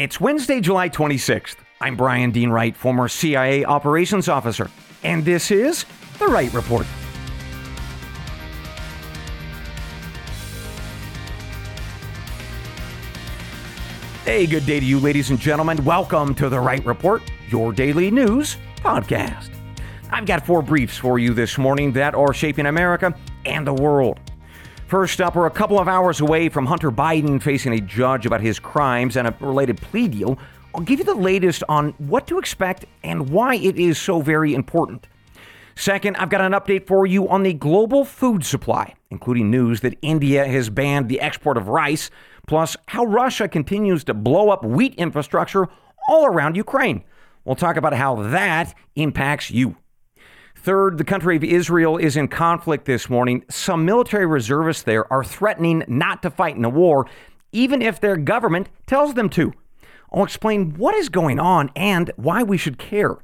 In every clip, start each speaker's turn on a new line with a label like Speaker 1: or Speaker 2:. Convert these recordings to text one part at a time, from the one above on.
Speaker 1: It's Wednesday, July 26th. I'm Bryan Dean Wright, former CIA operations officer, and this is The Wright Report. Hey, good day to you, ladies and gentlemen. Welcome to The Wright Report, your daily news podcast. I've got four briefs for you this morning that are shaping America and the world. First up, we're a couple of hours away from Hunter Biden facing a judge about his crimes and a related plea deal. I'll give you the latest on what to expect and why it is so very important. Second, I've got an update for you on the global food supply, including news that India has banned the export of rice, plus how Russia continues to blow up wheat infrastructure all around Ukraine. We'll talk about how that impacts you. Third, the country of Israel is in conflict this morning. Some military reservists there are threatening not to fight in a war, even if their government tells them to. I'll explain what is going on and why we should care.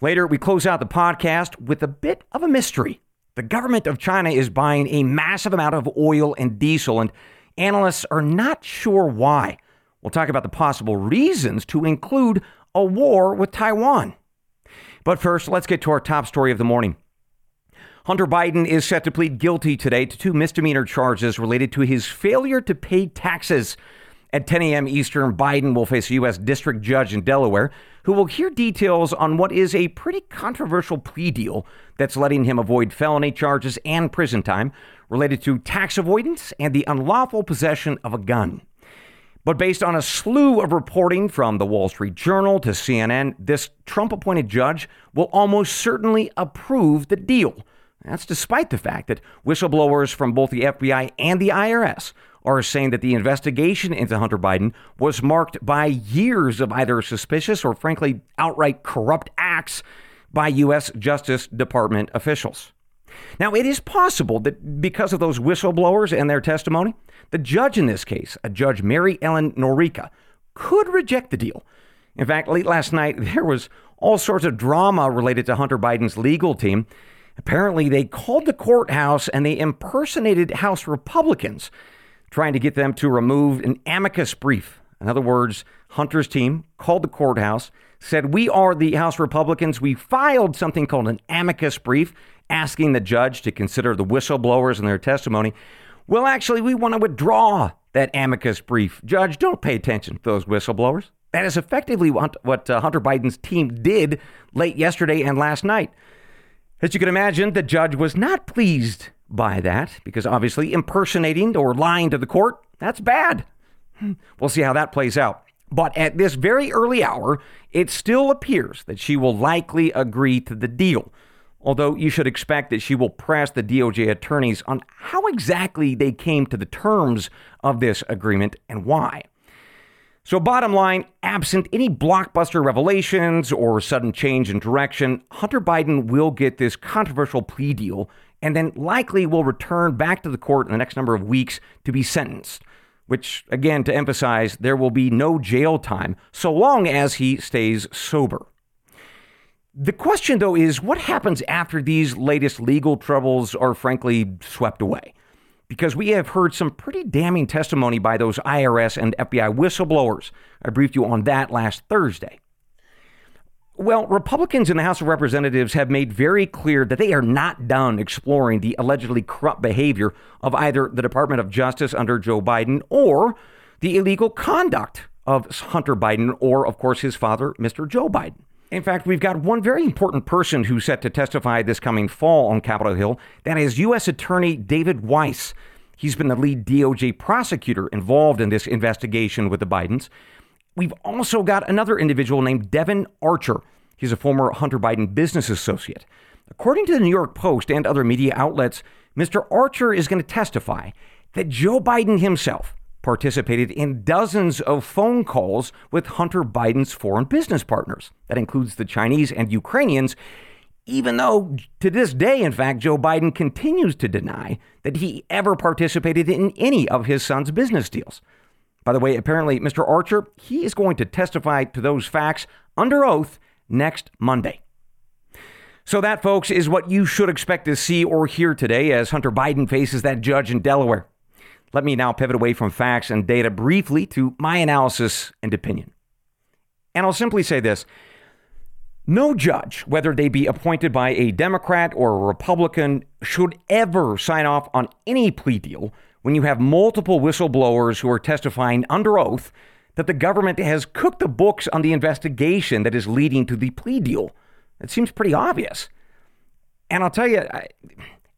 Speaker 1: Later, we close out the podcast with a bit of a mystery. The government of China is buying a massive amount of oil and diesel, and analysts are not sure why. We'll talk about the possible reasons to include a war with Taiwan. But first, let's get to our top story of the morning. Hunter Biden is set to plead guilty today to two misdemeanor charges related to his failure to pay taxes. At 10 a.m. Eastern, Biden will face a U.S. district judge in Delaware who will hear details on what is a pretty controversial plea deal that's letting him avoid felony charges and prison time related to tax avoidance and the unlawful possession of a gun. But based on a slew of reporting from the Wall Street Journal to CNN, this Trump appointed judge will almost certainly approve the deal. That's despite the fact that whistleblowers from both the FBI and the IRS are saying that the investigation into Hunter Biden was marked by years of either suspicious or, frankly, outright corrupt acts by U.S. Justice Department officials. Now, it is possible that because of those whistleblowers and their testimony, the judge in this case, a Judge Mary Ellen Noreika, could reject the deal. In fact, late last night, there was all sorts of drama related to Hunter Biden's legal team. Apparently, they called the courthouse and they impersonated House Republicans, trying to get them to remove an amicus brief. In other words, Hunter's team called the courthouse, said, We are the House Republicans. We filed something called an amicus brief asking the judge to consider the whistleblowers and their testimony. Well, actually, we want to withdraw that amicus brief. Judge, don't pay attention to those whistleblowers. That is effectively what, uh, Hunter Biden's team did late yesterday and last night. As you can imagine, the judge was not pleased by that because obviously impersonating or lying to the court, that's bad. Hmm, we'll see how that plays out. But at this very early hour, it still appears that she will likely agree to the deal although you should expect that she will press the DOJ attorneys on how exactly they came to the terms of this agreement and why. So, bottom line, absent any blockbuster revelations or sudden change in direction, Hunter Biden will get this controversial plea deal and then likely will return back to the court in the next number of weeks to be sentenced. Which, again, to emphasize, there will be no jail time so long as he stays sober. The question, though, is what happens after these latest legal troubles are frankly swept away? Because we have heard some pretty damning testimony by those IRS and FBI whistleblowers. I briefed you on that last Thursday. Well, Republicans in the House of Representatives have made very clear that they are not done exploring the allegedly corrupt behavior of either the Department of Justice under Joe Biden or the illegal conduct of Hunter Biden or, of course, his father, Mr. Joe Biden. In fact, we've got one very important person who's set to testify this coming fall on Capitol Hill. That is U.S. Attorney David Weiss. He's been the lead DOJ prosecutor involved in this investigation with the Bidens. We've also got another individual named Devon Archer. He's a former Hunter Biden business associate. According to the New York Post and other media outlets, Mr. Archer is going to testify that Joe Biden himself participated in dozens of phone calls with Hunter Biden's foreign business partners. That includes the Chinese and Ukrainians, even though to this day, in fact, Joe Biden continues to deny that he ever participated in any of his son's business deals. By the way, apparently, Mr. Archer, he is going to testify to those facts under oath next Monday. So, that, folks, is what you should expect to see or hear today as Hunter Biden faces that judge in Delaware. Let me now pivot away from facts and data briefly to my analysis and opinion. And I'll simply say this no judge, whether they be appointed by a Democrat or a Republican, should ever sign off on any plea deal when you have multiple whistleblowers who are testifying under oath that the government has cooked the books on the investigation that is leading to the plea deal. It seems pretty obvious. And I'll tell you,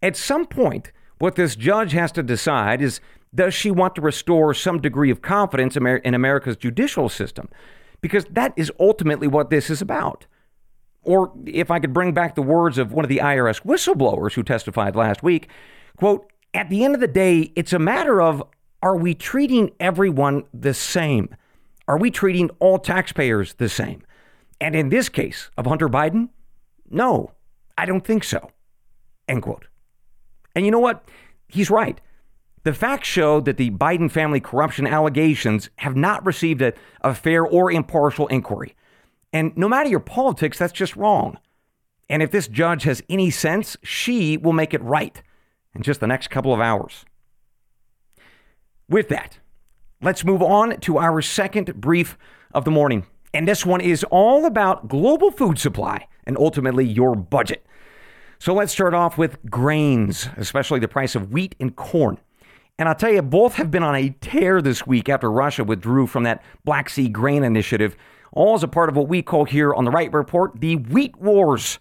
Speaker 1: at some point, what this judge has to decide is does she want to restore some degree of confidence in America's judicial system? Because that is ultimately what this is about. Or if I could bring back the words of one of the IRS whistleblowers who testified last week, quote, at the end of the day, it's a matter of are we treating everyone the same? Are we treating all taxpayers the same? And in this case of Hunter Biden, no, I don't think so. End quote. And you know what? He's right. The facts show that the Biden family corruption allegations have not received a, a fair or impartial inquiry. And no matter your politics, that's just wrong. And if this judge has any sense, she will make it right in just the next couple of hours. With that, let's move on to our second brief of the morning. And this one is all about global food supply and ultimately your budget. So let's start off with grains, especially the price of wheat and corn. And I'll tell you, both have been on a tear this week after Russia withdrew from that Black Sea grain initiative, all as a part of what we call here on the Wright Report the Wheat Wars.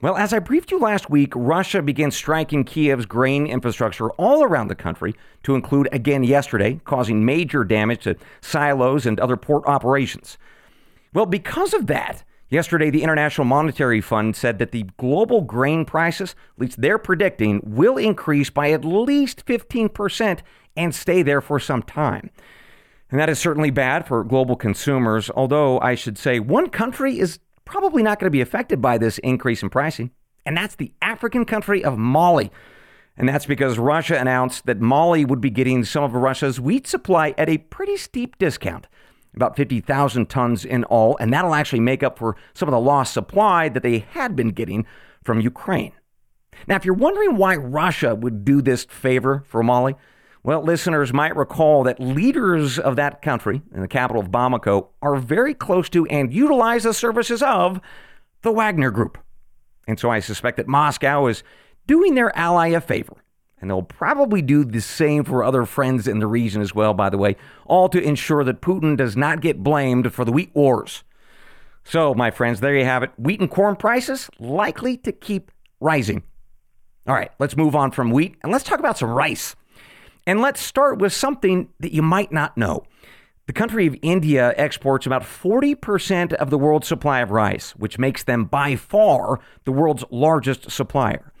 Speaker 1: Well, as I briefed you last week, Russia began striking Kiev's grain infrastructure all around the country, to include again yesterday, causing major damage to silos and other port operations. Well, because of that, yesterday the International Monetary Fund said that the global grain prices, at least they're predicting, will increase by at least 15% and stay there for some time. And that is certainly bad for global consumers, although I should say one country is probably not going to be affected by this increase in pricing, and that's the African country of Mali. And that's because Russia announced that Mali would be getting some of Russia's wheat supply at a pretty steep discount, about 50,000 tons in all, and that'll actually make up for some of the lost supply that they had been getting from Ukraine. Now, if you're wondering why Russia would do this favor for Mali, well, listeners might recall that leaders of that country, in the capital of Bamako, are very close to and utilize the services of the Wagner Group. And so I suspect that Moscow is doing their ally a favor. And they'll probably do the same for other friends in the region as well, by the way, all to ensure that Putin does not get blamed for the wheat wars. So, my friends, there you have it. Wheat and corn prices likely to keep rising. All right, let's move on from wheat and let's talk about some rice. And let's start with something that you might not know. The country of India exports about 40% of the world's supply of rice, which makes them by far the world's largest supplier.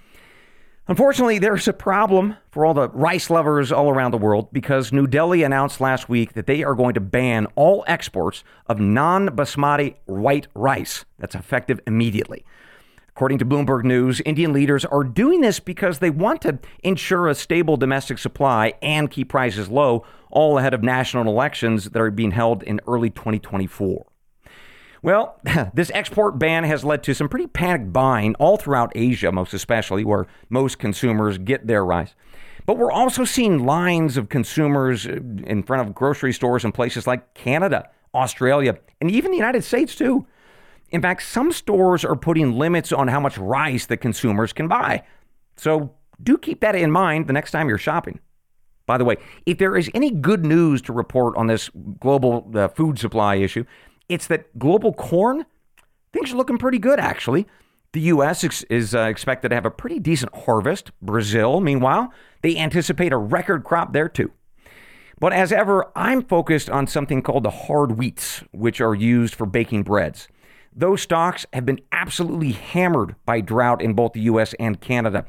Speaker 1: Unfortunately, there's a problem for all the rice lovers all around the world because New Delhi announced last week that they are going to ban all exports of non basmati white rice. That's effective immediately. According to Bloomberg News, Indian leaders are doing this because they want to ensure a stable domestic supply and keep prices low, all ahead of national elections that are being held in early 2024. Well, this export ban has led to some pretty panicked buying all throughout Asia, most especially where most consumers get their rice. But we're also seeing lines of consumers in front of grocery stores in places like Canada, Australia, and even the United States, too. In fact, some stores are putting limits on how much rice that consumers can buy. So do keep that in mind the next time you're shopping. By the way, if there is any good news to report on this global uh, food supply issue, it's that global corn, things are looking pretty good, actually. The U.S. Ex- is uh, expected to have a pretty decent harvest. Brazil, meanwhile, they anticipate a record crop there, too. But as ever, I'm focused on something called the hard wheats, which are used for baking breads. Those stocks have been absolutely hammered by drought in both the US and Canada.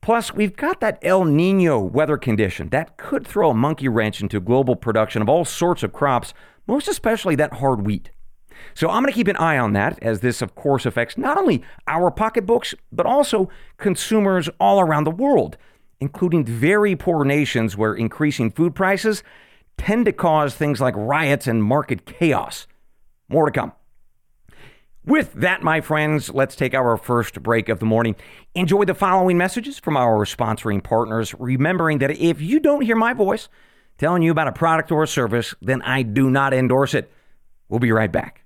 Speaker 1: Plus, we've got that El Nino weather condition that could throw a monkey wrench into global production of all sorts of crops, most especially that hard wheat. So I'm going to keep an eye on that, as this, of course, affects not only our pocketbooks, but also consumers all around the world, including very poor nations where increasing food prices tend to cause things like riots and market chaos. More to come. With that, my friends, let's take our first break of the morning. Enjoy the following messages from our sponsoring partners, remembering that if you don't hear my voice telling you about a product or a service, then I do not endorse it. We'll be right back.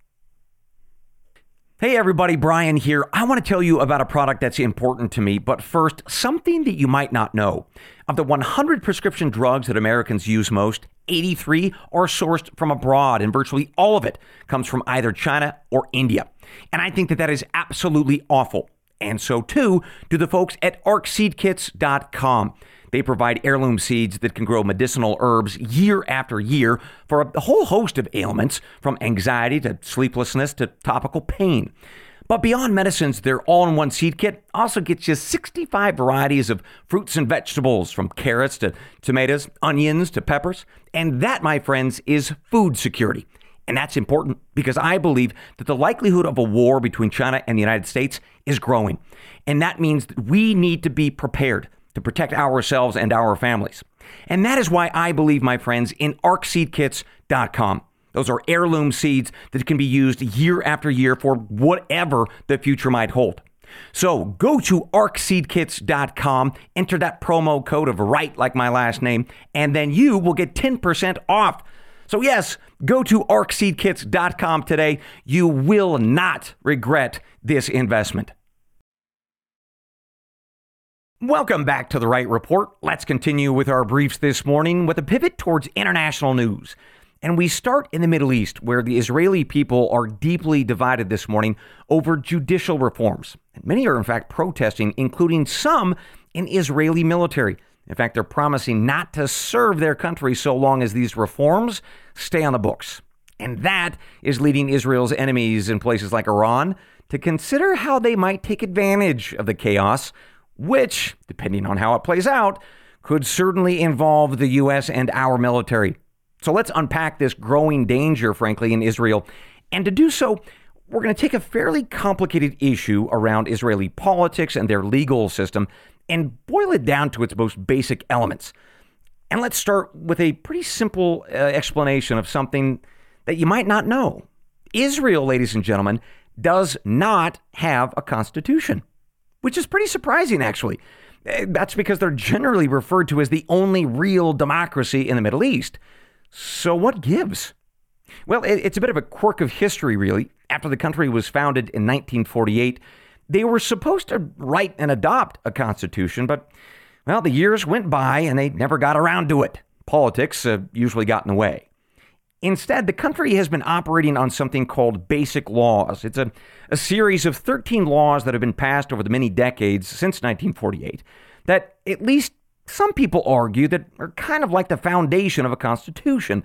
Speaker 1: Hey everybody, Bryan here. I want to tell you about a product that's important to me, but first, something that you might not know. Of the 100 prescription drugs that Americans use most, 83 are sourced from abroad, and virtually all of it comes from either China or India. And I think that that is absolutely awful. And so too do the folks at arcseedkits.com. They provide heirloom seeds that can grow medicinal herbs year after year for a whole host of ailments, from anxiety to sleeplessness to topical pain. But beyond medicines, their all in one seed kit also gets you 65 varieties of fruits and vegetables, from carrots to tomatoes, onions to peppers. And that, my friends, is food security. And that's important because I believe that the likelihood of a war between China and the United States is growing. And that means that we need to be prepared to protect ourselves and our families. And that is why I believe, my friends, in arcseedkits.com. Those are heirloom seeds that can be used year after year for whatever the future might hold. So go to arcseedkits.com, enter that promo code of Wright like my last name, and then you will get 10% off. So, yes, go to arcseedkits.com today. You will not regret this investment. Welcome back to the Wright Report. Let's continue with our briefs this morning with a pivot towards international news. And we start in the Middle East, where the Israeli people are deeply divided this morning over judicial reforms. And many are, in fact, protesting, including some in Israeli military. In fact, they're promising not to serve their country so long as these reforms stay on the books. And that is leading Israel's enemies in places like Iran to consider how they might take advantage of the chaos which, depending on how it plays out, could certainly involve the U.S. and our military. So let's unpack this growing danger, frankly, in Israel. And to do so, we're going to take a fairly complicated issue around Israeli politics and their legal system and boil it down to its most basic elements. And let's start with a pretty simple uh, explanation of something that you might not know. Israel, ladies and gentlemen, does not have a constitution which is pretty surprising, actually. Eh, that's because they're generally referred to as the only real democracy in the Middle East. So, what gives? Well, it's a bit of a quirk of history, really. After the country was founded in 1948, they were supposed to write and adopt a constitution, but, well, the years went by and they never got around to it. Politics uh, usually got in the way. Instead, the country has been operating on something called basic laws. It's a, a series of 13 laws that have been passed over the many decades since 1948 that at least some people argue that are kind of like the foundation of a constitution.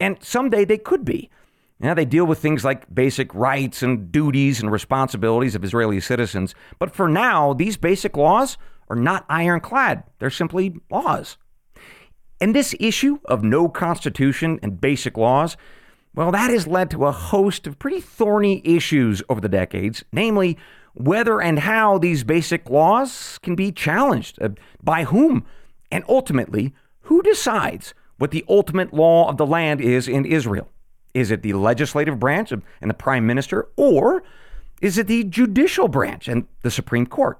Speaker 1: And someday they could be. Now, they deal with things like basic rights and duties and responsibilities of Israeli citizens. But for now, these basic laws are not ironclad. They're simply laws. And this issue of no constitution and basic laws, well, that has led to a host of pretty thorny issues over the decades, namely whether and how these basic laws can be challenged, uh, by whom, and ultimately, who decides what the ultimate law of the land is in Israel. Is it the legislative branch and the prime minister, or is it the judicial branch and the Supreme Court?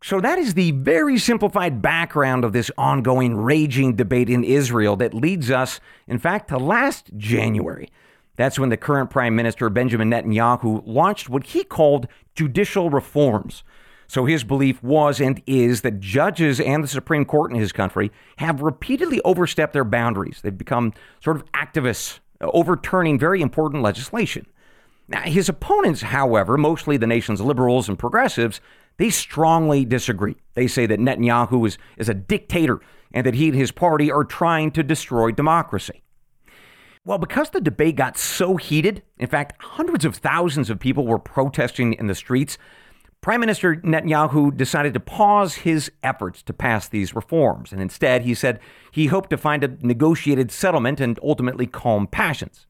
Speaker 1: So, that is the very simplified background of this ongoing raging debate in Israel that leads us, in fact, to last January. That's when the current Prime Minister, Benjamin Netanyahu, launched what he called judicial reforms. So, his belief was and is that judges and the Supreme Court in his country have repeatedly overstepped their boundaries. They've become sort of activists, overturning very important legislation. Now, his opponents, however, mostly the nation's liberals and progressives, they strongly disagree. They say that Netanyahu is, is a dictator and that he and his party are trying to destroy democracy. Well, because the debate got so heated, in fact, hundreds of thousands of people were protesting in the streets, Prime Minister Netanyahu decided to pause his efforts to pass these reforms, and instead he said he hoped to find a negotiated settlement and ultimately calm passions.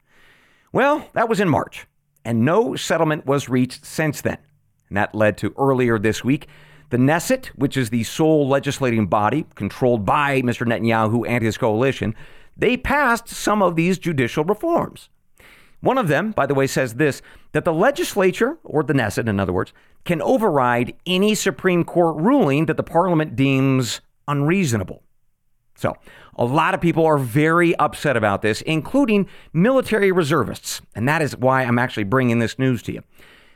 Speaker 1: Well, that was in March, and no settlement was reached since then. And that led to earlier this week, the Knesset, which is the sole legislating body controlled by Mr. Netanyahu and his coalition, they passed some of these judicial reforms. One of them, by the way, says this that the legislature, or the Knesset, in other words, can override any Supreme Court ruling that the parliament deems unreasonable. So, a lot of people are very upset about this, including military reservists. And that is why I'm actually bringing this news to you.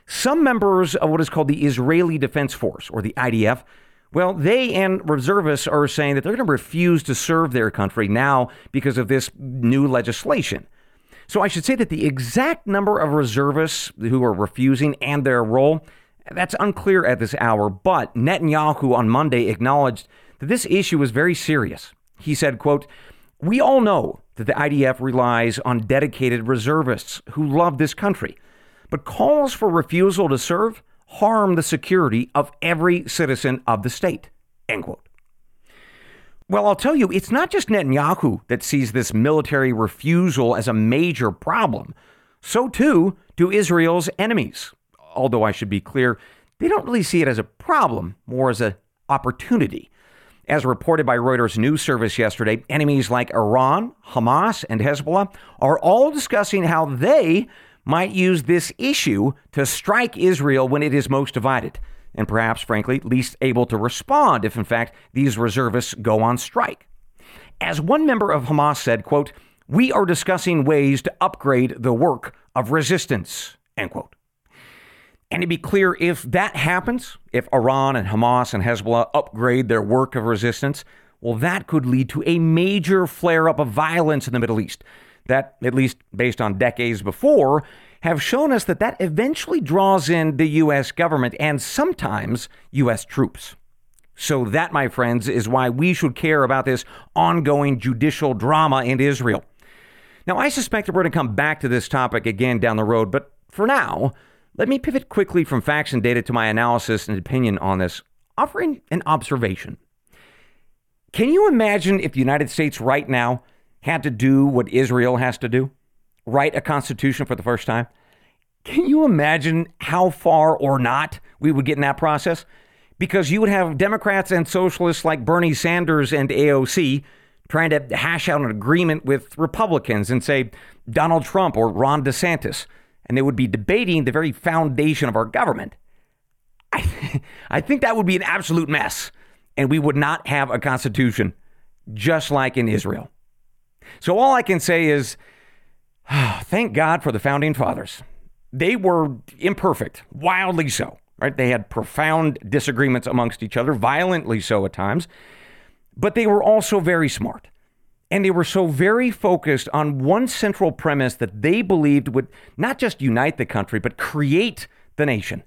Speaker 1: Some members of what is called the Israeli Defense Force, or the IDF, well, they and reservists are saying that they're going to refuse to serve their country now because of this new legislation. So I should say that the exact number of reservists who are refusing and their role, that's unclear at this hour, but Netanyahu on Monday acknowledged that this issue is very serious. He said, quote, "We all know that the IDF relies on dedicated reservists who love this country, but calls for refusal to serve harm the security of every citizen of the state." End quote. Well, I'll tell you, it's not just Netanyahu that sees this military refusal as a major problem. So too do Israel's enemies. Although I should be clear, they don't really see it as a problem, more as an opportunity. As reported by Reuters news service yesterday, enemies like Iran, Hamas, and Hezbollah are all discussing how they might use this issue to strike Israel when it is most divided and perhaps, frankly, least able to respond if, in fact, these reservists go on strike. As one member of Hamas said, quote, we are discussing ways to upgrade the work of resistance, end quote. And to be clear, if that happens, if Iran and Hamas and Hezbollah upgrade their work of resistance, well, that could lead to a major flare up of violence in the Middle East. That, at least based on decades before, have shown us that that eventually draws in the U.S. government and sometimes U.S. troops. So, that, my friends, is why we should care about this ongoing judicial drama in Israel. Now, I suspect that we're going to come back to this topic again down the road, but for now, let me pivot quickly from facts and data to my analysis and opinion on this, offering an observation. Can you imagine if the United States right now had to do what Israel has to do? write a constitution for the first time. Can you imagine how far or not we would get in that process? Because you would have Democrats and socialists like Bernie Sanders and AOC trying to hash out an agreement with Republicans and say Donald Trump or Ron DeSantis, and they would be debating the very foundation of our government. I, th- I think that would be an absolute mess, and we would not have a constitution just like in Israel. So all I can say is Thank God for the founding fathers. They were imperfect, wildly so, right? They had profound disagreements amongst each other, violently so at times, but they were also very smart. And they were so very focused on one central premise that they believed would not just unite the country, but create the nation.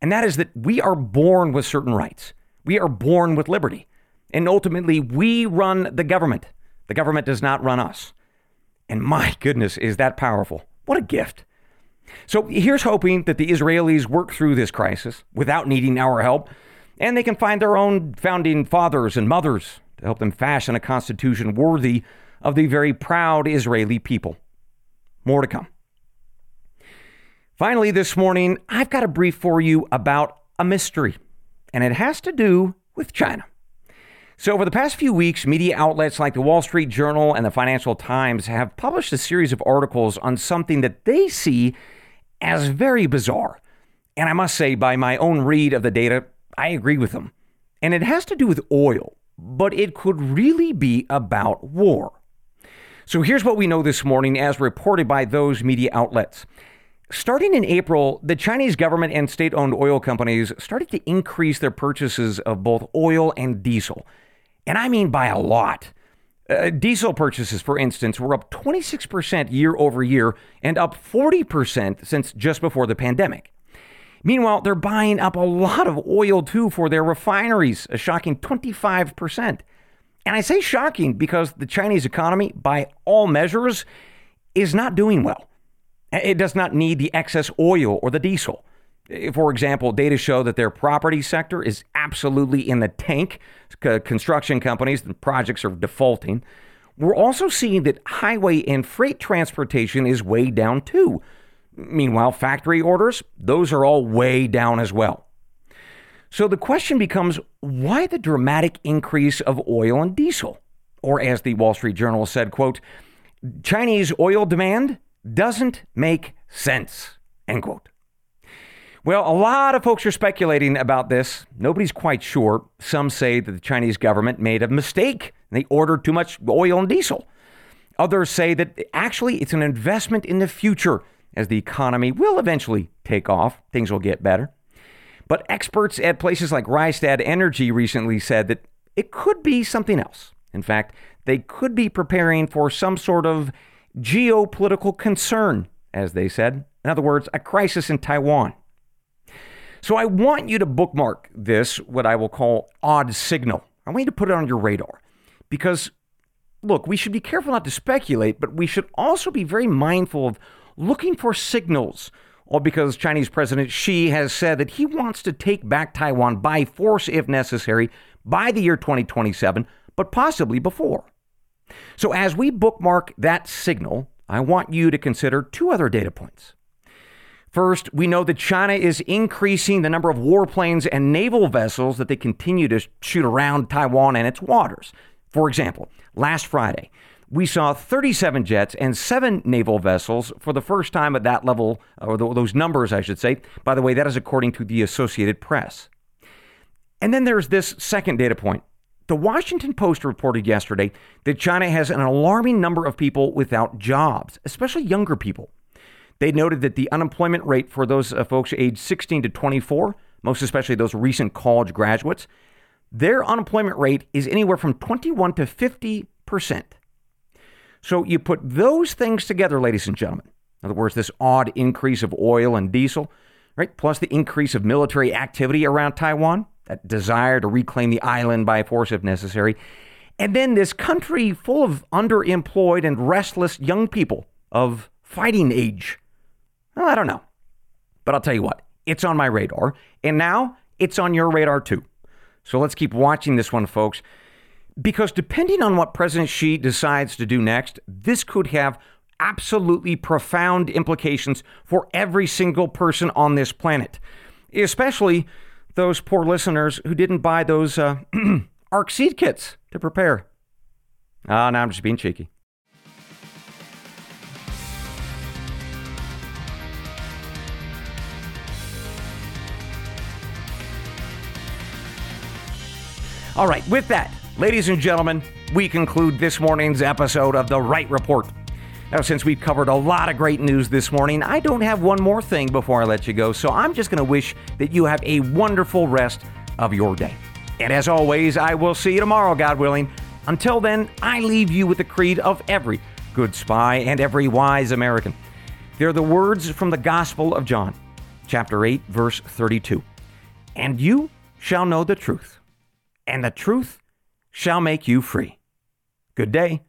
Speaker 1: And that is that we are born with certain rights. We are born with liberty. And ultimately, we run the government. The government does not run us. And my goodness, is that powerful. What a gift. So here's hoping that the Israelis work through this crisis without needing our help, and they can find their own founding fathers and mothers to help them fashion a constitution worthy of the very proud Israeli people. More to come. Finally, this morning, I've got a brief for you about a mystery, and it has to do with China. So, over the past few weeks, media outlets like the Wall Street Journal and the Financial Times have published a series of articles on something that they see as very bizarre. And I must say, by my own read of the data, I agree with them. And it has to do with oil, but it could really be about war. So, here's what we know this morning as reported by those media outlets. Starting in April, the Chinese government and state owned oil companies started to increase their purchases of both oil and diesel. And I mean by a lot. Uh, diesel purchases, for instance, were up 26% year over year and up 40% since just before the pandemic. Meanwhile, they're buying up a lot of oil too for their refineries, a shocking 25%. And I say shocking because the Chinese economy, by all measures, is not doing well. It does not need the excess oil or the diesel. For example, data show that their property sector is absolutely in the tank. Construction companies and projects are defaulting. We're also seeing that highway and freight transportation is way down too. Meanwhile, factory orders, those are all way down as well. So the question becomes why the dramatic increase of oil and diesel? Or as the Wall Street Journal said, quote, Chinese oil demand doesn't make sense, end quote. Well, a lot of folks are speculating about this. Nobody's quite sure. Some say that the Chinese government made a mistake they ordered too much oil and diesel. Others say that actually it's an investment in the future as the economy will eventually take off. Things will get better. But experts at places like Rystad Energy recently said that it could be something else. In fact, they could be preparing for some sort of geopolitical concern, as they said. In other words, a crisis in Taiwan. So I want you to bookmark this, what I will call odd signal. I want you to put it on your radar because, look, we should be careful not to speculate, but we should also be very mindful of looking for signals. All because Chinese President Xi has said that he wants to take back Taiwan by force if necessary by the year 2027, but possibly before. So, as we bookmark that signal, I want you to consider two other data points. First, we know that China is increasing the number of warplanes and naval vessels that they continue to shoot around Taiwan and its waters. For example, last Friday, we saw 37 jets and seven naval vessels for the first time at that level, or those numbers, I should say. By the way, that is according to the Associated Press. And then there's this second data point. The Washington Post reported yesterday that China has an alarming number of people without jobs, especially younger people. They noted that the unemployment rate for those uh, folks aged 16 to 24, most especially those recent college graduates, their unemployment rate is anywhere from 21 to 50 percent. So you put those things together, ladies and gentlemen. In other words, this odd increase of oil and diesel, right, plus the increase of military activity around Taiwan, that desire to reclaim the island by force if necessary, and then this country full of underemployed and restless young people of fighting age. Well, I don't know. But I'll tell you what, it's on my radar. And now it's on your radar too. So let's keep watching this one, folks. Because depending on what President Xi decides to do next, this could have absolutely profound implications for every single person on this planet, especially those poor listeners who didn't buy those uh, ARC seed kits to prepare. Ah, now I'm just being cheeky. All right, with that, ladies and gentlemen, we conclude this morning's episode of The Wright Report. Now, since we've covered a lot of great news this morning, I don't have one more thing before I let you go, so I'm just going to wish that you have a wonderful rest of your day. And as always, I will see you tomorrow, God willing. Until then, I leave you with the creed of every good spy and every wise American. They're the words from the Gospel of John, chapter 8, verse 32. And you shall know the truth and the truth shall make you free. Good day.